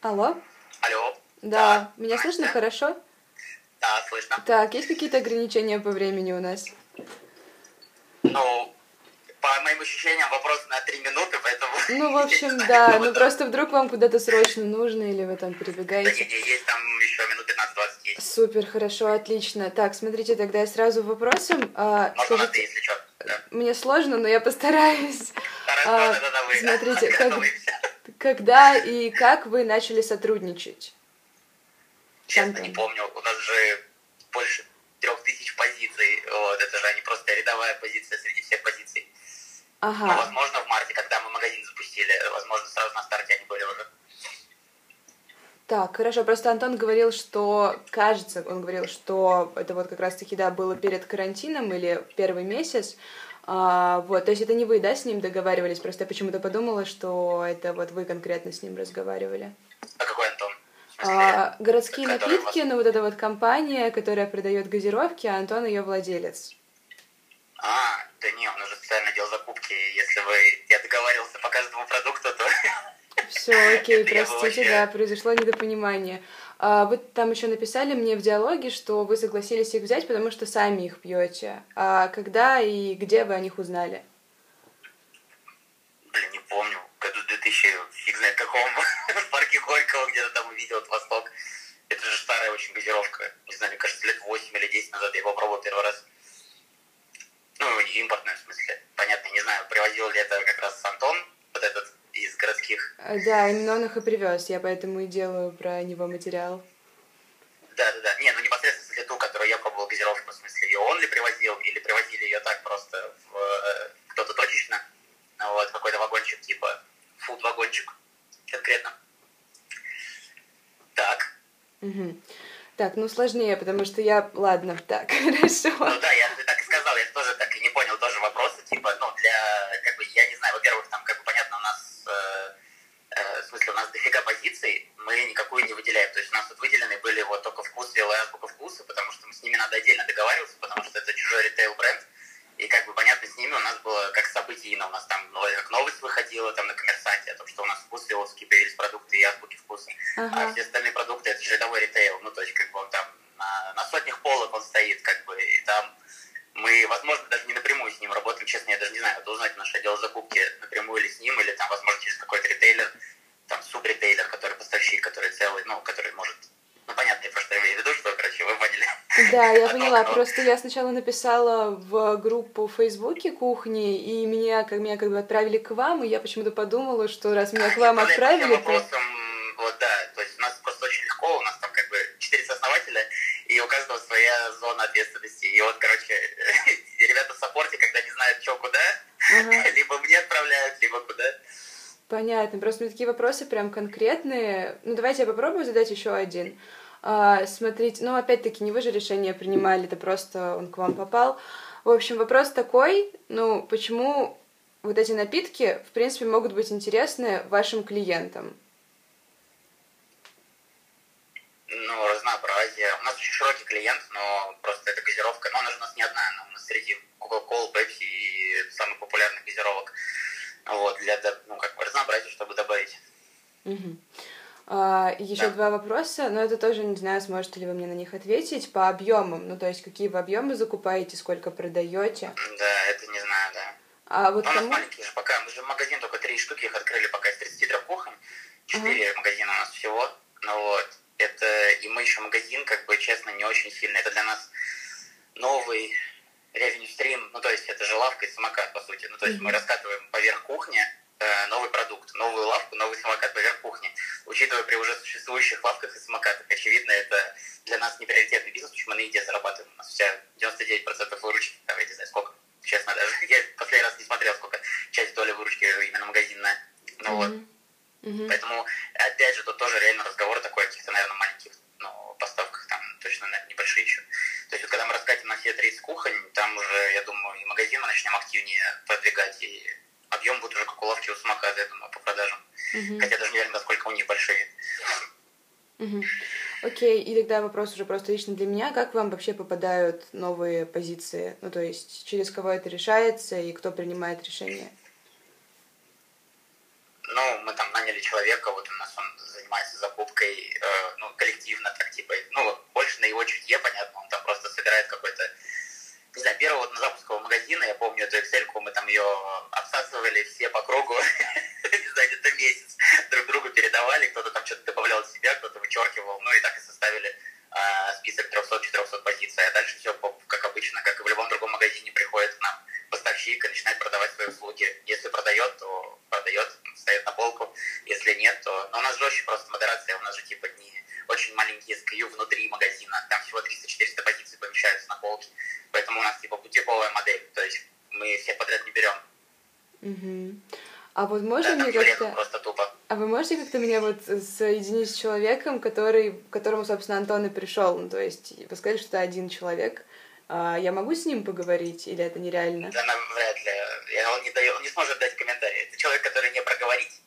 Алло? Алло. Да, меня слышно хорошо? Да, слышно. Так, есть какие-то ограничения по времени у нас? Ну, по моим ощущениям, вопрос на три минуты, поэтому... Ну, в общем, да, ну просто вдруг вам куда-то срочно нужно, или вы там Да перебегаете. не, есть там еще минут 15-20 есть. Супер, хорошо, отлично. Так, смотрите, тогда я сразу вопросом. А, Можно на ты, скажите, если что. Да. мне сложно, но я постараюсь. Хорошо, А, да, да, да, вы смотрите, как-. Когда и как вы начали сотрудничать? Честно, Антон. не помню. У нас же больше трех тысяч позиций. Вот, это же они просто рядовая позиция среди всех позиций. Ну, Ага, возможно, в марте, когда мы магазин запустили, возможно, сразу на старте они были уже. так, хорошо. Просто Антон говорил, что, кажется, он говорил, что это вот как раз-таки, да, было перед карантином или первый месяц. А, вот, то есть это не вы, да, с ним договаривались? Просто я почему-то подумала, что это вот вы конкретно с ним разговаривали. А какой Антон? А, городские напитки, вас- ну вот эта вот компания, которая продает газировки, а Антон ее владелец. А, да не, он уже специально делал закупки. Если вы... Я договаривался по каждому продукту, то... Все, окей, простите, да, произошло недопонимание. А, вы там еще написали мне в диалоге, что вы согласились их взять, потому что сами их пьете. А когда и где вы о них узнали? Блин, не помню. Году 2000, фиг знает каком. В парке Горького где-то там увидел этот Восток. Это же старая очень газировка. Не знаю, мне кажется, лет 8 или 10 назад я попробовал первый раз. Ну, импортную в смысле. Понятно, не знаю, привозил ли это как раз Антон, вот этот из городских. А, Да, именно он их и привез, я поэтому и делаю про него материал. Да-да-да. Не, ну непосредственно, смысле, ту, которую я пробовал газировку, в смысле, ее он ли привозил, или привозили ее так просто в, э, кто-то точечно. Ну, вот, какой-то вагончик, типа, фуд-вагончик конкретно. Так. Мгм. Так, ну сложнее, потому что я... Ладно, так, хорошо. Ну да, я так и сказал, я тоже так и не понял тоже вопроса, типа, ну, для, как бы, я не знаю, во-первых, там, как бы, понятно, у нас, э, э, в смысле, у нас дофига позиций, мы никакую не выделяем, то есть у нас тут выделены были вот только вкус и азбука вкуса, потому что с ними надо отдельно договариваться, потому что это чужой ритейл-бренд, и, как бы, понятно, с ними у нас было как событийно, у нас там, как новость выходила там на коммерсанте о том, что у нас вкус Виловский появились продукты и азбуки вкуса, а Ага. все остальные продукты это же рядовой ритейл. Ну, то есть, как бы он там на, на сотнях полок он стоит, как бы, и там мы, возможно, даже не напрямую с ним работаем, честно, я даже не знаю, надо узнать наш отдел закупки напрямую или с ним, или там, возможно, через какой-то ритейлер, там, субритейлер, который поставщик, который целый, ну, который может... Ну, понятно, я просто имею в виду, что, короче, вы поняли. Да, я поняла. Просто я сначала написала в группу в Фейсбуке кухни, и меня как, меня как бы отправили к вам, и я почему-то подумала, что раз меня к вам отправили, то... вопросам, вот, да, то есть у нас просто очень легко, у нас там как бы четыре сооснователя, и у каждого своя зона ответственности. И вот, короче, ребята в саппорте, когда не знают, что куда, Ага. либо мне отправляют, либо куда. Понятно. Просто у меня такие вопросы прям конкретные. Ну, давайте я попробую задать еще один. А, смотрите, ну, опять-таки, не вы же решение принимали, это просто он к вам попал. В общем, вопрос такой, ну, почему вот эти напитки, в принципе, могут быть интересны вашим клиентам? Ну, разнообразие. У нас очень широкий клиент, но просто эта газировка, ну, она же у нас не одна, она у нас среди Coca-Cola, Pepsi и самых популярных газировок. Вот, для, до- ну, как бы разнообразия, чтобы добавить. Мгм. А, еще Да. два вопроса, но это тоже не знаю, сможете ли вы мне на них ответить по объемам. Ну, то есть, какие вы объемы закупаете, сколько продаете. Да, это не знаю, да. А вот Ну, у нас кому... маленький же пока, мы же магазин только три штуки их открыли пока из 33 кухонь. Четыре магазина у нас всего. Ну вот. Это и мы еще магазин, как бы честно, не очень сильно. Это для нас новый revenue stream. Ну, то есть это же лавка и самокат, по сути. Ну, то есть мы Мгм. раскатываем поверх кухни э, новый продукт, новую лавку, новый самокат поверх. Учитывая при уже существующих лавках и самокатах, очевидно, это для нас не приоритетный бизнес, что мы на еде зарабатываем. У нас вся 99% выручки, там, я не знаю, сколько, честно даже. Я последний раз не смотрел, сколько часть доли выручки именно магазинная. Ну вот. Мгм. Поэтому, опять же, тут тоже реально разговор такой о каких-то, наверное, маленьких ну, поставках, там точно, наверное, небольшие еще. То есть вот когда мы раскатим на все 30 кухонь, там уже, я думаю, и магазин мы начнем активнее продвигать, и объем будет уже как у лавки у самоката, я думаю, Мгм. Хотя даже не уверен, насколько у них большие. Мгм. Окей, и тогда вопрос уже просто лично для меня. Как вам вообще попадают новые позиции? Ну, то есть, через кого это решается и кто принимает решение? Ну, мы там наняли человека, вот у нас он занимается закупкой, э, ну, коллективно, так, типа, ну, больше на его чутье, понятно, он там просто собирает какой-то не знаю, первого вот на запускового магазина, я помню эту excel мы там ее обсасывали все по кругу, знаю, месяц, друг другу передавали, кто-то там что-то добавлял от себя, кто-то вычеркивал, ну и так и составили э, список 300-400 позиций, а дальше все, как обычно, как и в любом другом магазине, приходит к нам поставщик и начинает продавать свои услуги. Если продает, то продает, ставит на полку, если нет, то... Но у нас жестче просто модерация, у нас же типа не очень маленькие SKU внутри магазина, там всего 300-400 позиций помещаются на полке, поэтому у нас типа бутиковая модель, то есть мы все подряд не берем. Угу. А вот можно да, мне как-то... Просто тупо. А вы можете как-то меня вот соединить с человеком, который, к которому, собственно, Антон и пришел? Ну, то есть, вы сказали, что это один человек. А я могу с ним поговорить, или это нереально? Да, вряд ли. Он не, дает, он не сможет дать комментарий. Это человек, который не проговорить.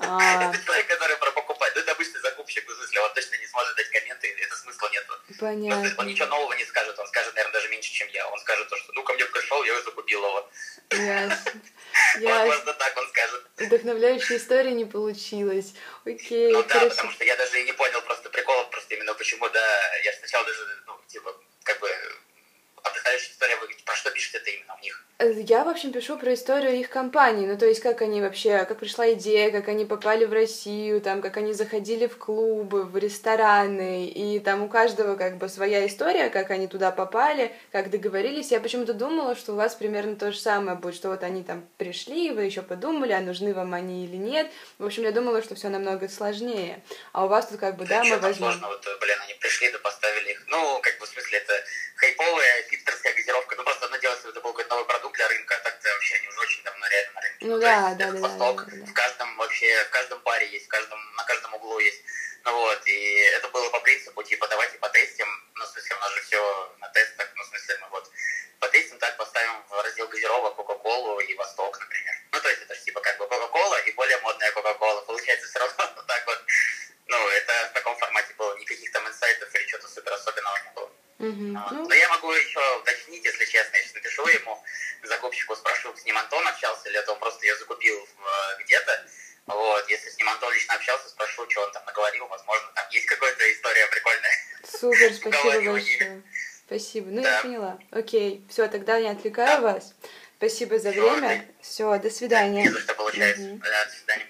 А... Это человек, который про покупать. Ну, это обычный закупщик, в смысле, он точно не сможет дать комменты, это смысла нет. Понятно. Он ничего нового не скажет, он скажет, наверное, даже меньше, чем я. Он скажет то, что ну ко мне пришел, я закупил его. Ясно. Возможно, так он скажет. Вдохновляющая история не получилась. Окей. Ну да, потому что я даже и не понял просто приколов, просто именно почему, да, я сначала даже, ну, типа, как бы потрясающая история. Вы про что пишете это именно у них? Э, я, в общем, пишу про историю их компании. Ну, то есть, как они вообще, как пришла идея, как они попали в Россию, там, как они заходили в клубы, в рестораны, и там у каждого как бы своя история, как они туда попали, как договорились. Я почему-то думала, что у вас примерно то же самое будет, что вот они там пришли, вы еще подумали, а нужны вам они или нет. В общем, я думала, что все намного сложнее. А у вас тут как бы, да, да мы возьмем... Сложно, вот, блин, они пришли, да поставили их. Ну, как бы, в смысле, это хайповая хипстерская газировка. Ну, просто одно дело, если это был какой-то новый продукт для рынка, а так-то вообще они уже очень давно реально на рынке. Ну, да, да, да, восток, да, да, В каждом вообще, в каждом паре есть, в каждом, на каждом углу есть. Ну вот, и это было по принципу, типа, давайте потестим, ну, в смысле, у нас же все на тестах, ну, в смысле, мы вот потестим так, поставим в раздел газировок Кока-Колу и Восток, например. Ну, то есть это же типа как бы Кока-Кола и более модная Кока-Кола. Получается все равно вот так вот. Ну, это в таком формате было. Никаких там инсайтов или чего-то супер особенного не было. Вот. Ну... Но я могу еще уточнить, если честно, я сейчас напишу ему, закупщику спрошу, с ним Антон общался или это он просто ее закупил э, где-то. Вот, если с ним Антон лично общался, спрошу, что он там наговорил, возможно, там есть какая-то история прикольная. Супер, спасибо большое. Спасибо. Ну, да. я поняла. Окей, все, тогда не отвлекаю да. вас. Спасибо за время. Все, до свидания. Не за что получается. Угу. Да, до свидания.